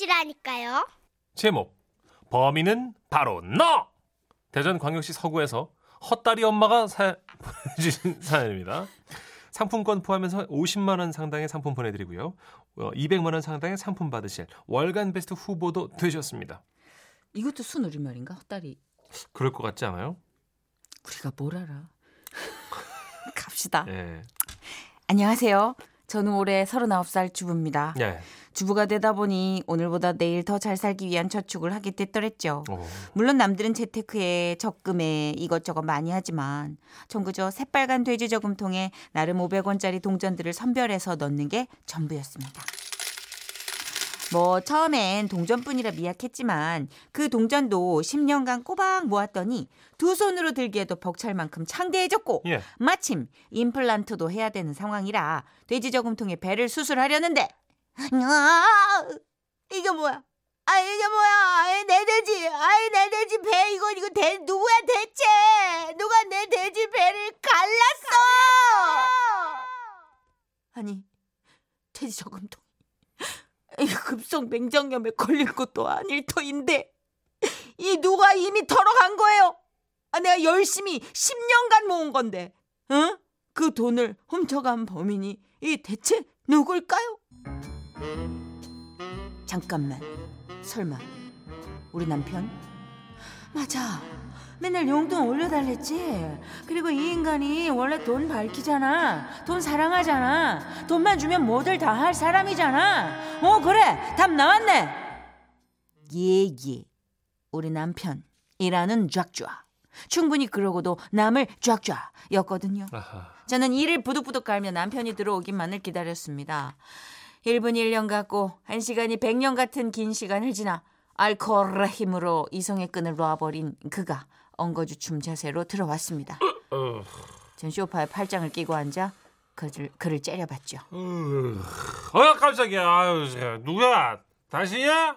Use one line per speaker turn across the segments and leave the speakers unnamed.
것이라니까요.
제목 범인은 바로 너 대전광역시 서구에서 헛다리 엄마가 사, 보내주신 사연입니다. 상품권 포함해서 50만 원 상당의 상품 보내드리고요. 어, 200만 원 상당의 상품 받으실 월간 베스트 후보도 되셨습니다.
이것도 순우리말인가? 헛다리.
그럴 것 같지 않아요?
우리가 뭘 알아? 갑시다.
예.
안녕하세요. 저는 올해 39살 주부입니다.
예.
주부가 되다 보니 오늘보다 내일 더 잘 살기 위한 저축을 하게 됐더랬죠.
오.
물론 남들은 재테크에 적금에 이것저것 많이 하지만 전 그저 새빨간 돼지 저금통에 나름 500원짜리 동전들을 선별해서 넣는 게 전부였습니다. 뭐 처음엔 동전뿐이라 미약했지만 그 동전도 10년간 꼬박 모았더니 두 손으로 들기에도 벅찰 만큼 창대해졌고
예.
마침 임플란트도 해야 되는 상황이라 돼지 저금통에 배를 수술하려는데 아 이게 뭐야? 아 이게 뭐야? 아이, 내 돼지, 아이 내 돼지 배 이거 이거 대 누구야 대체? 누가 내 돼지 배를 갈랐어? 아니 돼지 저금통 이 급성 맹장염에 걸릴 것도 아닐 터인데 이 누가 이미 털어간 거예요? 아 내가 열심히 10년간 모은 건데, 응? 그 돈을 훔쳐간 범인이 이 대체 누굴까요? 잠깐만, 설마 우리 남편? 맞아. 맨날 용돈 올려달랬지. 그리고 이 인간이 원래 돈 밝히잖아. 돈 사랑하잖아. 돈만 주면 뭐들 다 할 사람이잖아. 어, 그래. 답 나왔네. 예, 예. 우리 남편이라는 쫙쫙. 충분히 그러고도 남을 쫙쫙였거든요.
아하.
저는 이를 부득부득 갈며 남편이 들어오기만을 기다렸습니다. 1분 1년 같고 1시간이 100년 같은 긴 시간을 지나 알코올의 힘으로 이성의 끈을 놓아버린 그가 엉거주춤 자세로 들어왔습니다.
어.
전 소파에 팔짱을 끼고 앉아 그를, 그를 째려봤죠.
어 깜짝이야. 아유, 쟤, 누구야? 당신이야?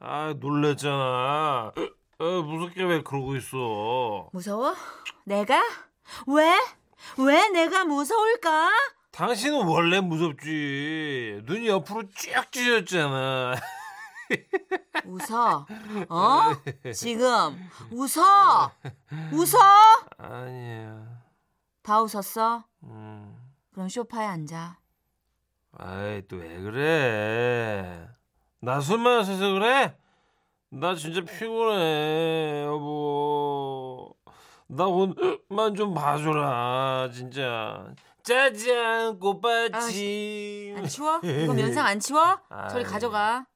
아 놀랬잖아. 어, 무섭게 왜 그러고 있어?
무서워? 내가? 왜? 왜 내가 무서울까?
당신은 원래 무섭지. 눈이 옆으로 쭉 찢었잖아.
웃어. 어? 지금 웃어. 웃어?
아니야.
다 웃었어?
음.
그럼 소파에 앉아.
아이 또 왜 그래? 나 술 마셔서 그래? 나 진짜 피곤해 여보. 나 오늘만 좀 봐줘라 진짜. 짜잔 꽃받침.
안 치워? 이거 면상 안 치워? 저리 가져가.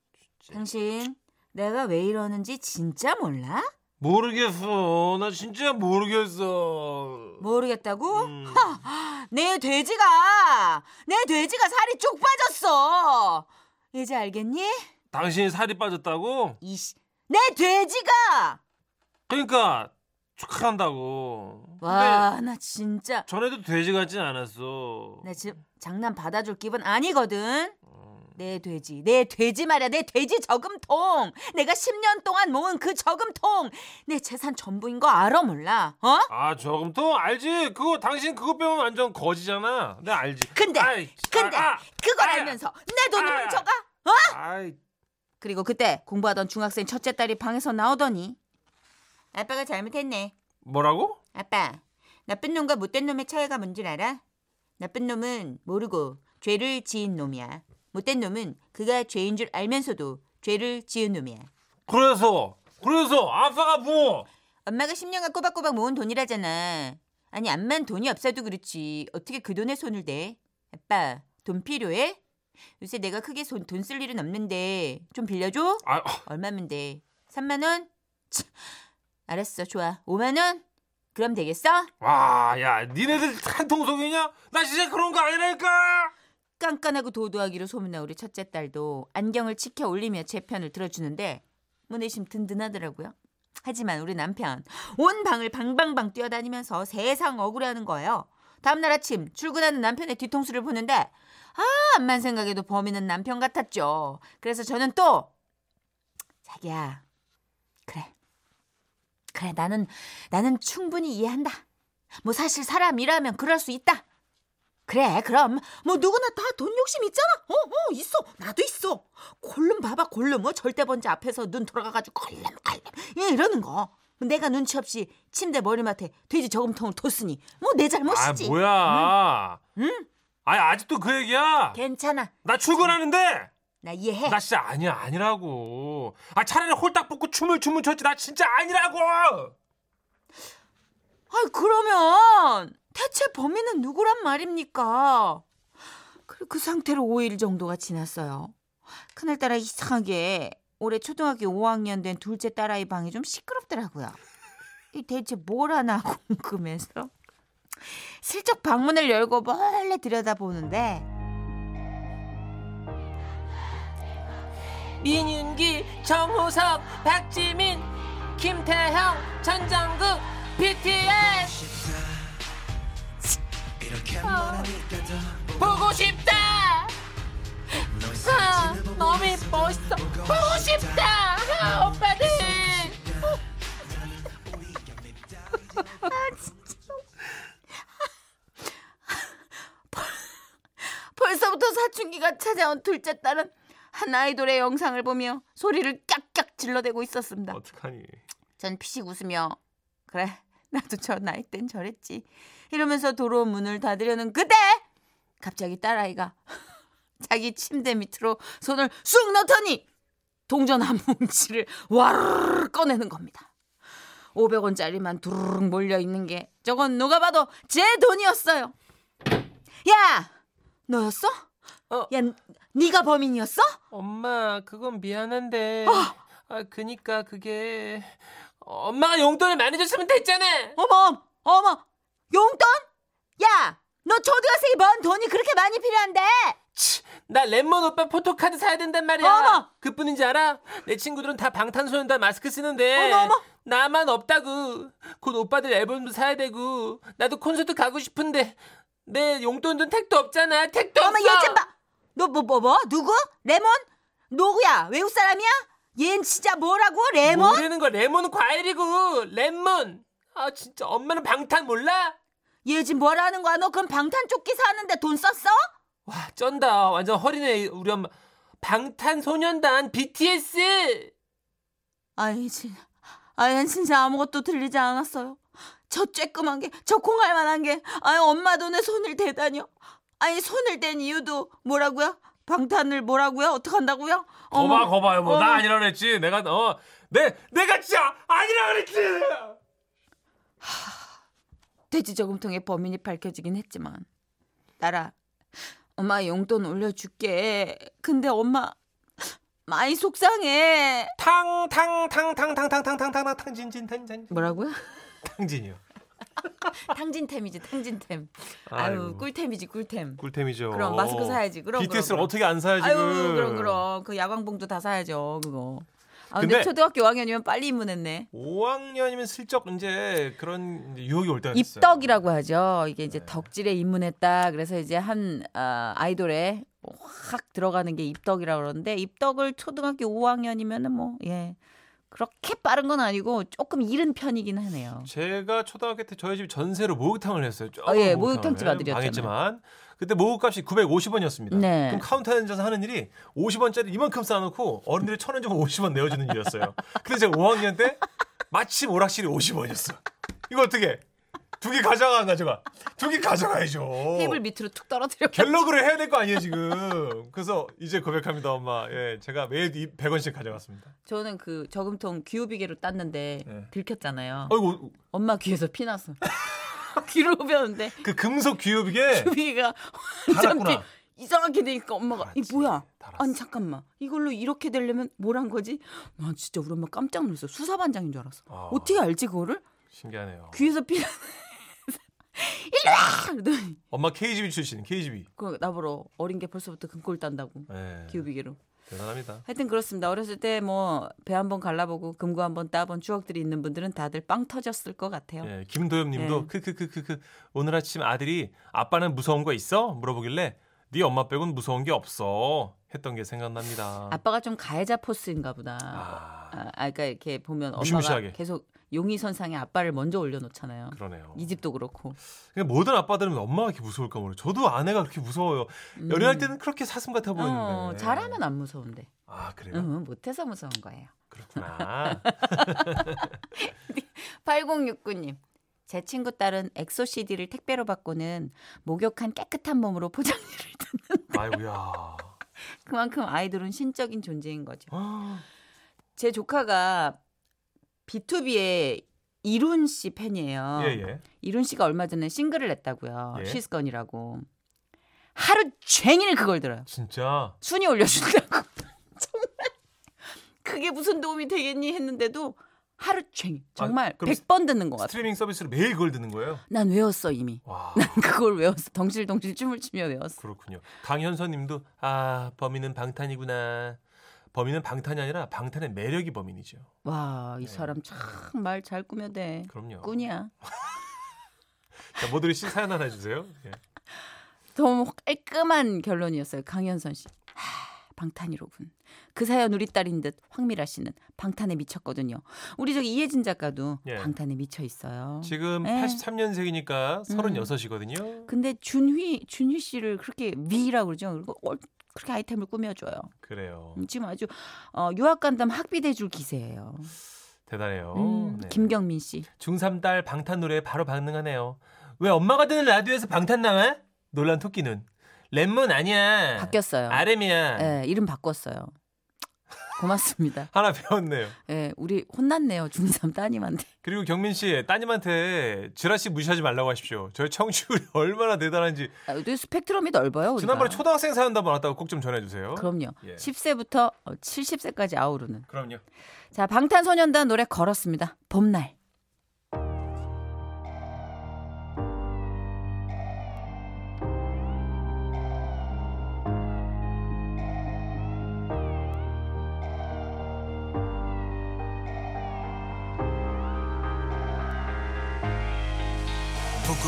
당신 내가 왜 이러는지 진짜 몰라?
모르겠어. 나 진짜 모르겠어.
모르겠다고?
음.
내 돼지가 내 돼지가 살이 쭉 빠졌어. 이제 알겠니?
당신이 살이 빠졌다고?
이씨 내 돼지가
그러니까 축하한다고.
와 나 진짜
전에도 돼지 같진 않았어.
나 지금 장난 받아줄 기분 아니거든. 내 돼지, 내 돼지 말이야, 내 돼지 저금통. 내가 10년 동안 모은 그 저금통. 내 재산 전부인 거 알아 몰라? 어?
아 저금통 알지? 그거 당신 그거 빼면 완전 거지잖아. 내가 알지.
근데,
아이,
근데
아, 아,
그걸
아,
알면서 내 돈을
아.
훔쳐가? 어? 그리고 그때 공부하던 중학생 첫째 딸이 방에서 나오더니 아빠가 잘못했네.
뭐라고?
아빠, 나쁜 놈과 못된 놈의 차이가 뭔 줄 알아? 나쁜 놈은 모르고 죄를 지은 놈이야. 못된 놈은 그가 죄인 줄 알면서도 죄를 지은 놈이야.
그래서 그래서 아빠가 뭐?
엄마가 10년간 꼬박꼬박 모은 돈이라잖아. 아니 암만 돈이 없어도 그렇지. 어떻게 그 돈에 손을 대? 아빠, 돈 필요해? 요새 내가 크게 손, 돈쓸 일은 없는데 좀 빌려줘?
아,
얼마면 돼? 3만 원? 치, 알았어, 좋아. 5만 원? 그럼 되겠어?
와, 야, 니네들 한통속이냐? 나 진짜 그런 거 아니라니까.
깐깐하고 도도하기로 소문난 우리 첫째 딸도 안경을 치켜 올리며 제 편을 들어주는데 뭐 내심 든든하더라고요. 하지만 우리 남편 온 방을 방방방 뛰어다니면서 세상 억울해하는 거예요. 다음날 아침 출근하는 남편의 뒤통수를 보는데 아 암만 생각해도 범인은 남편 같았죠. 그래서 저는 또 자기야 그래 그래 나는 나는 충분히 이해한다. 뭐 사실 사람이라면 그럴 수 있다. 그래 그럼 뭐 누구나 다 돈 욕심 있잖아 어 어 있어 나도 있어 골룸 봐봐 골룸 뭐 절대 번지 앞에서 눈 돌아가가지고 걸름 걸름 예, 이러는 거 내가 눈치 없이 침대 머리맡에 돼지 저금통을 뒀으니 뭐 내 잘못이지
아 뭐야?
응?
아니 아직도 그 얘기야?
괜찮아
나 출근하는데.
나 이해해
나 진짜 아니야 아니라고. 아 차라리 홀딱 벗고 춤을 춤을 췄지 나 진짜 아니라고.
아 그러면 대체 범인은 누구란 말입니까? 그 상태로 5일 정도가 지났어요. 그날따라 이상하게 올해 초등학교 5학년 된 둘째 딸아이 방이 좀 시끄럽더라고요. 이 대체 뭘 하나 궁금해서 슬쩍 방문을 열고 몰래 들여다보는데
민윤기, 정호석, 박지민, 김태형, 전장국, BTS. 아, 보고 싶다. 아, 너무 멋있어. 보고 싶다. 아, 오빠들.
벌써부터 사춘기가 찾아온 둘째 딸은 한 아이돌의 영상을 보며 소리를 깍깍 질러대고 있었습니다.
어떡하니?
전 피식 웃으며 그래 나도 저 나이 땐 저랬지 이러면서 도로 문을 닫으려는 그때 갑자기 딸아이가 자기 침대 밑으로 손을 쑥 넣더니 동전 한 뭉치를 와르르 꺼내는 겁니다. 500원짜리만 두루룩 몰려 있는 게 저건 누가 봐도 제 돈이었어요. 야, 너였어?
어.
야, 네가 범인이었어?
엄마, 그건 미안한데.
어.
아, 그니까 그게 엄마가 용돈을 많이 줬으면 됐잖아.
어머, 어머, 용돈? 야, 너 초등학생이 뭔 돈이 그렇게 많이 필요한데?
치, 나 lemon 오빠 포토카드 사야 된단 말이야.
어머!
그뿐인지 알아? 내 친구들은 다 방탄소년단 마스크 쓰는데
어머, 어머!
나만 없다고. 곧 오빠들 앨범도 사야 되고 나도 콘서트 가고 싶은데 내 용돈도 택도 없잖아. 택도
어머,
없어.
얘좀 봐. 너 뭐 뭐 뭐? 누구? 레몬? 누구야? 외국 사람이야? 얜 진짜 뭐라고? 레몬?
모르는 거 레몬은 과일이고 lemon. 아 진짜 엄마는 방탄 몰라?
얘 지금 뭐라는 거야? 너 그럼 방탄 조끼 사는데 돈 썼어?
와 쩐다. 완전 허리네 우리 엄마. 방탄소년단 BTS.
아니 진짜, 아니 진짜 아무것도 들리지 않았어요. 저 쬐끄만 게, 저 콩알만한 게, 아니 엄마 돈에 손을 대다니요. 아니 손을 댄 이유도 뭐라고요? 방탄을 뭐라고요? 어떻게 한다고요?
거봐 거봐 여보
어머.
나 아니라 그랬지. 내가 어 내 내가 진짜 아니라 그랬지.
돼지 저금통의 범인이 밝혀지긴 했지만 나라 엄마 용돈 올려줄게 근데 엄마 많이 속상해
탕탕탕탕탕탕탕탕탕탕 탕진 진 탕진
뭐라고요?
탕진이요.
탕진템이지 탕진템 아유
아이고.
꿀템이지 꿀템
꿀템이죠.
그럼 마스크 사야지 그럼
BTS를
그럼,
어떻게 안 사야
그럼.
지금?
아유 그럼 그럼 그 야광봉도 다 사야죠 그거 아 근데,
근데-
초등학교 5학년이면 빨리 입문했네
5학년이면 슬쩍 이제 그런 유혹이 올 때가 있어요.
입덕이라고 하죠. 이게 이제
네.
덕질에 입문했다. 그래서 이제 한 아, 아이돌에 확 들어가는 게 입덕이라고 그러는데 입덕을 초등학교 5학년이면은 뭐 예. 그렇게 빠른 건 아니고 조금 이른 편이긴 하네요.
제가 초등학교 때 저희 집 전세로 목욕탕을 했어요.
어, 예, 목욕탕집 아들이었잖아요.
망했지만 그때 목욕값이 950원이었습니다.
네.
그럼 카운터 앉아서 하는 일이 50원짜리 이만큼 쌓아놓고 어른들이 1000원 주고 50원 내어주는 일이었어요. 근데 제가 5학년 때 마침 오락실이 50원이었어. 이거 어떻게? 두 개 가져가 안 가져가? 두 개 가져가야죠.
테이블 밑으로 툭 떨어뜨려.
갤러그를 해야 될 거 아니에요 지금. 그래서 이제 고백합니다 엄마. 예, 제가 매일 100원씩 가져갔습니다.
저는 그 저금통 귀요비개로 땄는데
네.
들켰잖아요.
아이고
엄마 귀에서 피 났어. 귀로 배웠는데
그 금속 귀요비게
귀요비개가 완전 피. 이상하게 되니까 엄마가 이
달았지.
뭐야?
달았어.
아니 잠깐만 이걸로 이렇게 되려면 뭘 한 거지? 난 진짜 우리 엄마 깜짝 놀랐어 수사반장인 줄 알았어.
아.
어떻게 알지 그거를?
신기하네요.
귀에서 피 이러더니
엄마 KGB 출신 KGB.
그 나보러 어린 게 벌써부터 금골 딴다고
네,
기우비개로.
대단합니다.
하여튼 그렇습니다. 어렸을 때 뭐 배 한번 갈라보고 금고 한번 따본 추억들이 있는 분들은 다들 빵 터졌을 것 같아요.
예, 김도엽님도
예.
크크크크크 오늘 아침 아들이 아빠는 무서운 거 있어? 물어보길래 네 엄마 빼곤 무서운 게 없어 했던 게 생각납니다.
아빠가 좀 가해자 포스인가 보다.
아,
아, 아, 그러니까 이렇게 보면 엄마가
무시무시하게.
계속 용의선상에 아빠를 먼저 올려놓잖아요.
그러네요.
이 집도 그렇고.
그냥 모든 아빠들은 엄마가 그렇게 무서울까 모르. 저도 아내가 그렇게 무서워요.
음.
연애할 때는 그렇게 사슴 같아 보이는데.
어, 잘하면 안 무서운데.
아 그래요?
응, 못해서 무서운 거예요.
그렇구나.
8069님. 제 친구 딸은 EXO CD를 택배로 받고는 목욕한 깨끗한 몸으로 포장지를 뜯는
아이고야.
그만큼 아이돌은 신적인 존재인 거죠.
아,
제 조카가 BTOB의 일훈 씨 팬이에요.
예 예.
일훈 씨가 얼마 전에 싱글을 냈다고요.
예.
She's Gone이라고. 하루 종일 그걸 들어요.
진짜.
순위 올려준다고. 정말 그게 무슨 도움이 되겠니 했는데도 하루 종일 정말
아, 그럼
100번 듣는 것 같아요.
스트리밍 서비스로 매일 그걸 듣는 거예요?
난 외웠어 이미.
와.
난 그걸 외웠어. 덩실덩실 춤을 추며 외웠어.
그렇군요. 강현서 님도 아 범인은 방탄이구나. 범인은 방탄이 아니라 방탄의 매력이 범인이죠.
와, 이
네.
사람 참 말 잘 꾸며대.
그럼요.
꾼이야.
자, 모두리 씨 사연 하나 해주세요. 예.
너무 깔끔한 결론이었어요. 강현선 씨. 하, 방탄이로군. 그 사연 우리 딸인 듯 황미라 씨는 방탄에 미쳤거든요. 우리 저기 이혜진 작가도
예.
방탄에 미쳐 있어요.
지금
예.
83년생이니까 36이거든요.
근데 준휘 준휘 씨를 그렇게 미라고 그러죠. 그리고 얼- 그렇게 아이템을 꾸며줘요.
그래요.
음, 지금 아주 어, 유학 간담 학비 대 줄 기세예요.
대단해요.
음,
네.
김경민 씨.
중3 딸 방탄 노래에 바로 반응하네요. 왜 엄마가 듣는 라디오에서 방탄 나와? 놀란 토끼는 랩몬 아니야.
바뀌었어요.
RM이야.
예, 이름 바꿨어요. 고맙습니다.
하나 배웠네요.
예, 우리 혼났네요. 중3 따님한테.
그리고 경민 씨 따님한테 지라 씨 무시하지 말라고 하십시오. 저희 청취율이 얼마나 대단한지
아, 또 스펙트럼이 넓어요. 우리가.
지난번에 초등학생 사연 한번 왔다고 꼭 좀 전해주세요.
그럼요.
예.
10세부터 70세까지 아우르는.
그럼요.
자, 방탄소년단 노래 걸었습니다. 봄날.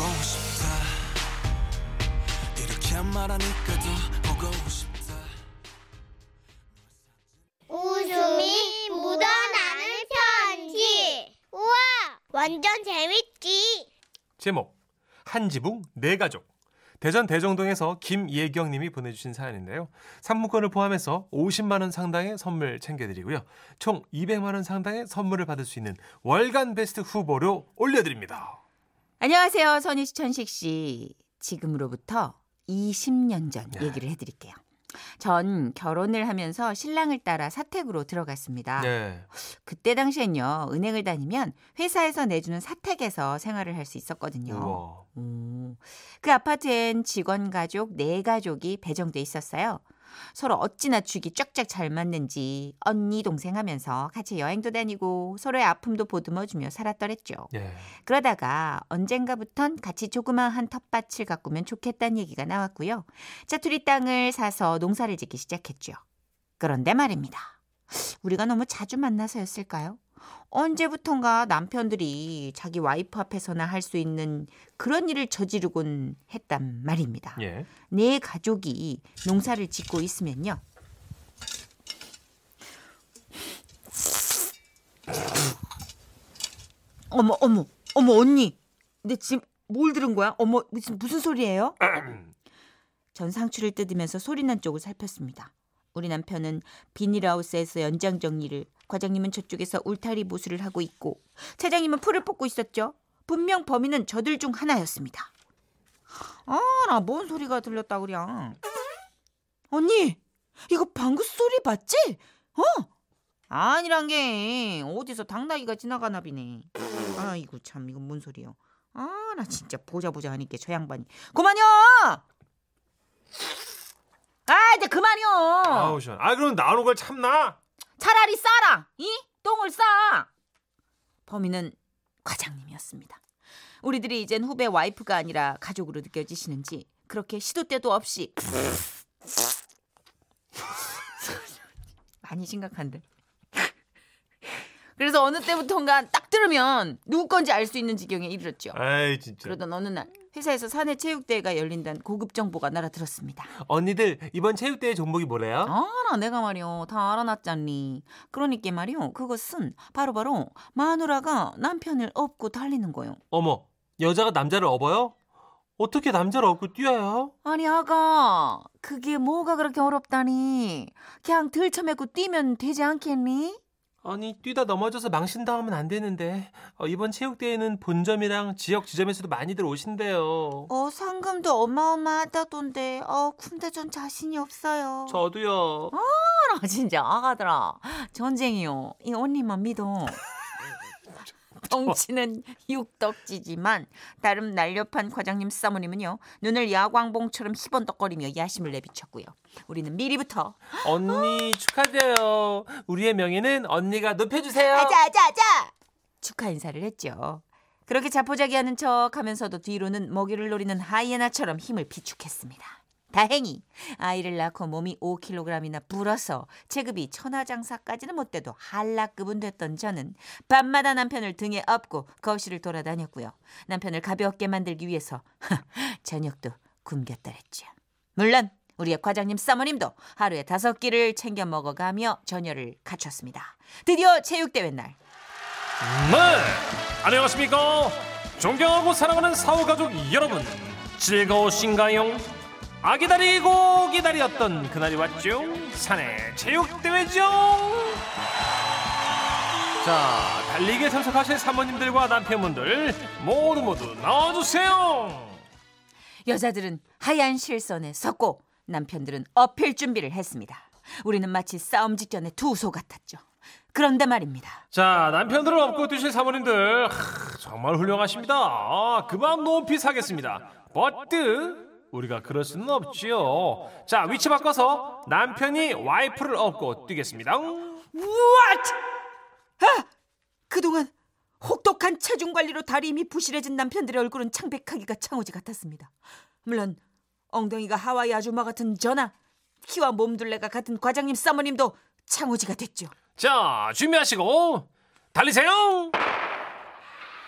보고 싶다 이렇게 말하니까 더 보고 싶다
웃음이 묻어나는 편지. 우와, 완전 재밌지.
제목 한 지붕 네 가족 대전 대정동에서 김예경님이 보내주신 사연인데요. 상품권을 포함해서 50만 원 상당의 선물 챙겨드리고요. 총 200만 원 상당의 선물을 받을 수 있는 월간 베스트 후보로 올려드립니다.
안녕하세요. 선희 씨, 천식 씨. 지금으로부터 20년 전
네.
얘기를 해드릴게요. 전 결혼을 하면서 신랑을 따라 사택으로 들어갔습니다.
네.
그때 당시엔요, 은행을 다니면 회사에서 내주는 사택에서 생활을 할 수 있었거든요. 오. 그 아파트엔 직원 가족 네 가족이 배정돼 있었어요. 서로 어찌나 죽이 쫙쫙 잘 맞는지 언니 동생 하면서 같이 여행도 다니고 서로의 아픔도 보듬어주며 살았더랬죠.
예.
그러다가 언젠가부턴 같이 조그마한 텃밭을 가꾸면 좋겠다는 얘기가 나왔고요. 짜투리 땅을 사서 농사를 짓기 시작했죠. 그런데 말입니다. 우리가 너무 자주 만나서였을까요? 언제부턴가 남편들이 자기 와이프 앞에서나 할 수 있는 그런 일을 저지르곤 했단 말입니다.
예.
내 가족이 농사를 짓고 있으면요. 어머 어머 어머 언니, 근데 지금 뭘 들은 거야? 어머 무슨 무슨 소리예요? 전 상추를 뜯으면서 소리난 쪽을 살폈습니다. 우리 남편은 비닐하우스에서 연장 정리를, 과장님은 저쪽에서 울타리 보수를 하고 있고, 차장님은 풀을 뽑고 있었죠. 분명 범인은 저들 중 하나였습니다. 아, 나 뭔 소리가 들렸다 그냥. 언니, 이거 방구 소리 맞지? 어? 아니란 게 어디서 당나귀가 지나가나 비네. 아이고 참 이건 뭔 소리요? 아, 나 진짜 보자 보자 하니까 저 양반이. 그만요. 아, 이제 그만요.
아우 시원. 아 그럼 나오는 걸 참나.
차라리 싸라. 이 똥을 싸. 범인은 과장님이었습니다. 우리들이 이젠 후배 와이프가 아니라 가족으로 느껴지시는지 그렇게 시도 때도 없이 많이 심각한데. 그래서 어느 때부턴가 딱 들으면 누구 건지 알 수 있는 지경에 이르렀죠.
아이 진짜.
그러던 어느 날 회사에서 사내 체육대회가 열린다는 고급 정보가 날아들었습니다.
언니들 이번 체육대회 종목이 뭐래요?
알아 내가 말이요 다 알아놨잖니. 그러니까 말이요 그것은 바로 바로 마누라가 남편을 업고 달리는 거요.
어머, 여자가 남자를 업어요? 어떻게 남자를 업고 뛰어요?
아니 아가 그게 뭐가 그렇게 어렵다니. 그냥 들쳐매고 뛰면 되지 않겠니?
아니 뛰다 넘어져서 망신당하면 안 되는데 어, 이번 체육대회는 본점이랑 지역 지점에서도 많이들 오신대요.
어 상금도 어마어마하다던데 어 근데 전 자신이 없어요.
저도요.
아, 진짜 아가들아 전쟁이요 이 언니만 믿어 덩치는 육덕지지만 나름 날렵한 과장님 사모님은요 눈을 야광봉처럼 희번덕거리며 야심을 내비쳤고요 우리는 미리부터
언니 축하드려요. 우리의 명예는 언니가 높여주세요.
아자 아자 아자 축하 인사를 했죠 그렇게 자포자기하는 척하면서도 뒤로는 먹이를 노리는 하이에나처럼 힘을 비축했습니다 다행히 아이를 낳고 몸이 5kg이나 불어서 체급이 천하장사까지는 못 돼도 한라급은 됐던 저는 밤마다 남편을 등에 업고 거실을 돌아다녔고요. 남편을 가볍게 만들기 위해서 저녁도 굶겼더랬죠. 물론 우리의 과장님 사모님도 하루에 다섯 끼를 챙겨 먹어가며 전열을 갖췄습니다. 드디어 체육대회 날
네, 안녕하십니까. 존경하고 사랑하는 사후가족 여러분, 즐거우신가요? 아 기다리고 기다렸던 그날이 왔죠. 사내 체육대회죠. 자, 달리기에 참석하실 사모님들과 남편분들 모두 모두 나와주세요.
여자들은 하얀 실선에 섰고 남편들은 어필 준비를 했습니다. 우리는 마치 싸움 직전의 두 소 같았죠. 그런데 말입니다.
자, 남편들을 업고 뛰실 사모님들 하, 정말 훌륭하십니다. 아, 그만 높이 사겠습니다. 버트 우리가 그럴 수는 없지요. 자, 위치 바꿔서 남편이 와이프를 업고 뛰겠습니다.
What? 아! 그동안 혹독한 체중 관리로 다리 힘이 부실해진 남편들의 얼굴은 창백하기가 창오지 같았습니다. 물론 엉덩이가 하와이 아주마 같은 저나 키와 몸둘레가 같은 과장님 사모님도 창오지가 됐죠.
자, 준비하시고 달리세요.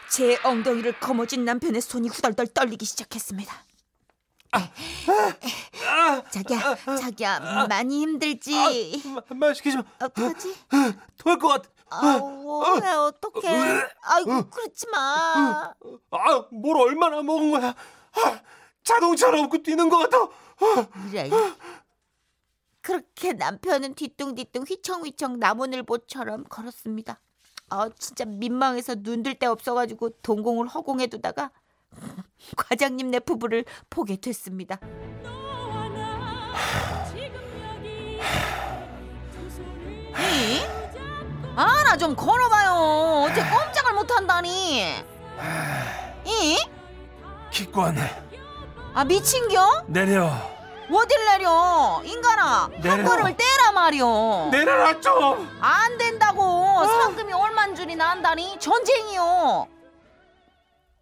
제 엉덩이를 거머쥔 남편의 손이 후덜덜 떨리기 시작했습니다. 자기야, 자기야, 많이 힘들지?
말 시키지 마.
어떡하지?
토할 것 같아.
아우, 왜 어떡해? 아이고, 그렇지 마.
아, 뭘 얼마나 먹은 거야? 아, 자동차로 업고 뛰는 것 같아.
그래. 그렇게 남편은 뒤뚱뒤뚱 휘청휘청 나무늘보처럼 걸었습니다. 아 진짜 민망해서 눈들 데 없어가지고 동공을 허공에 두다가 과장님 네 부부를 보게 됐습니다. 아 나 좀 걸어봐요. 어째 꼼짝을 못한다니. 이?
기권
아 미친겨?
내려.
어딜 내려? 인간아 한
내려.
걸음을 떼라 말이오.
내려라 좀.
안 된다고 상금이 얼만 줄이 난다니 전쟁이요.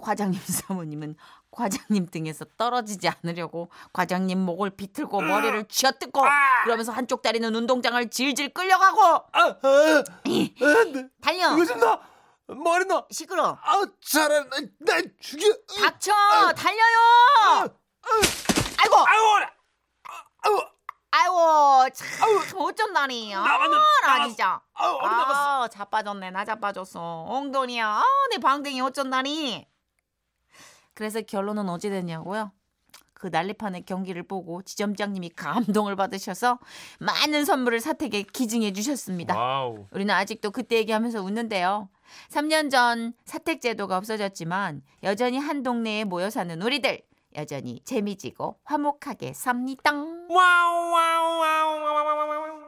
과장님 사모님은 과장님 등에서 떨어지지 않으려고 과장님 목을 비틀고 머리를 쥐어뜯고 그러면서 한쪽 다리는 운동장을 질질 끌려가고.
아, 아, 아, 네.
달려.
이거 좀 나. 머리 나.
시끄러.
아, 잘해. 나, 나 죽여.
닥쳐. 달려요. 아이고.
아유,
아이고. 참 어쩐다니. 아,
나.
진짜.
나갔어?
아 자빠졌네. 나 자빠졌어. 엉덩이야. 아내 방댕이 어쩐다니 그래서 결론은 어찌 됐냐고요 그 난리판의 경기를 보고 지점장님이 감동을 받으셔서 많은 선물을 사택에 기증해 주셨습니다
wow.
우리는 아직도 그때 얘기하면서 웃는데요 3년 전 사택 제도가 없어졌지만 여전히 한 동네에 모여 사는 우리들 여전히 재미지고 화목하게 삽니다
wow wow wow wow wow wow.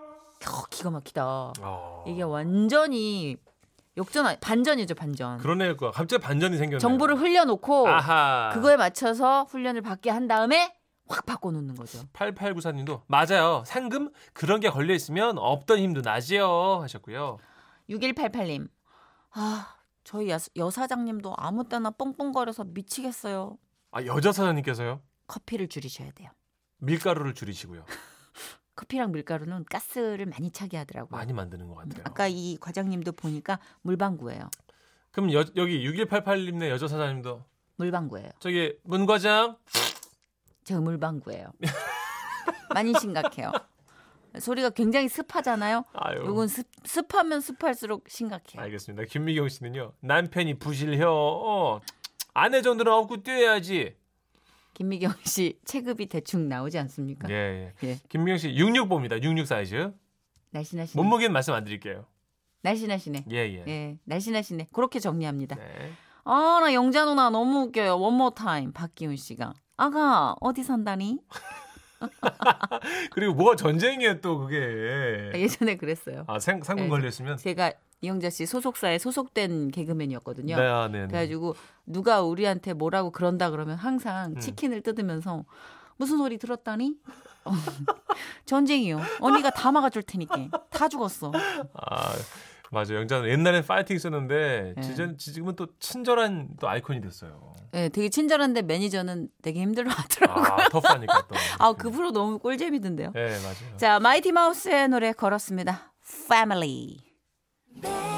어, 기가 막히다
어.
이게 완전히 역전 아니- 반전이죠 반전.
그러네요. 그거. 갑자기 반전이 생겼네요.
정보를 흘려놓고
아하.
그거에 맞춰서 훈련을 받게 한 다음에 확 바꿔놓는 거죠.
8894님도 맞아요. 상금 그런 게 걸려 있으면 없던 힘도 나지요 하셨고요.
6188님. 아 저희 여, 여사장님도 아무 때나 뻥뻥거려서 미치겠어요.
아 여자 사장님께서요
커피를 줄이셔야 돼요.
밀가루를 줄이시고요.
커피랑 밀가루는 가스를 많이 차게 하더라고요.
많이 만드는 것 같아요.
아까 이 과장님도 보니까 물방구예요.
그럼 여, 여기 6188님네 여자 사장님도
물방구예요.
저기 문 과장
저 물방구예요. 많이 심각해요. 소리가 굉장히 습하잖아요.
아유.
요건 습, 습하면 습할수록 심각해요.
알겠습니다. 김미경 씨는요. 남편이 부실혀. 어. 아내 정도는 업고 뛰어야지.
김미경 씨 체급이 대충 나오지 않습니까?
예, 예.
예.
김미경 씨 66봅니다. 66 사이즈.
날씬하시네.
몸무게는 말씀 안 드릴게요.
날씬하시네.
예, 예.
예, 날씬하시네. 그렇게 정리합니다.
네.
아, 나 영자 누나 너무 웃겨요. one more time. 박기훈 씨가. 아가, 어디 산다니?
그리고 뭐가 전쟁이에요 또 그게.
예전에 그랬어요.
아, 상, 상금
네.
걸렸으면.
제가 이영자 씨 소속사에 소속된 개그맨이었거든요.
네, 아, 네, 네.
그래가지고 누가 우리한테 뭐라고 그런다 그러면
음.
항상 치킨을 뜯으면서 무슨 소리 들었다니? 어, 전쟁이요. 언니가 다 막아줄 테니까 다 죽었어.
아, 맞아요. 영자는 옛날엔 파이팅 있었는데
네.
지금 지금은 또 친절한 또 아이콘이 됐어요.
네, 되게 친절한데 매니저는 되게 힘들어하더라고요.
아, 터프하니까 또.
아, 그 프로 너무 꿀잼이던데요.
네, 맞아요.
자, 마이티 마우스의 노래 걸었습니다. Family.
내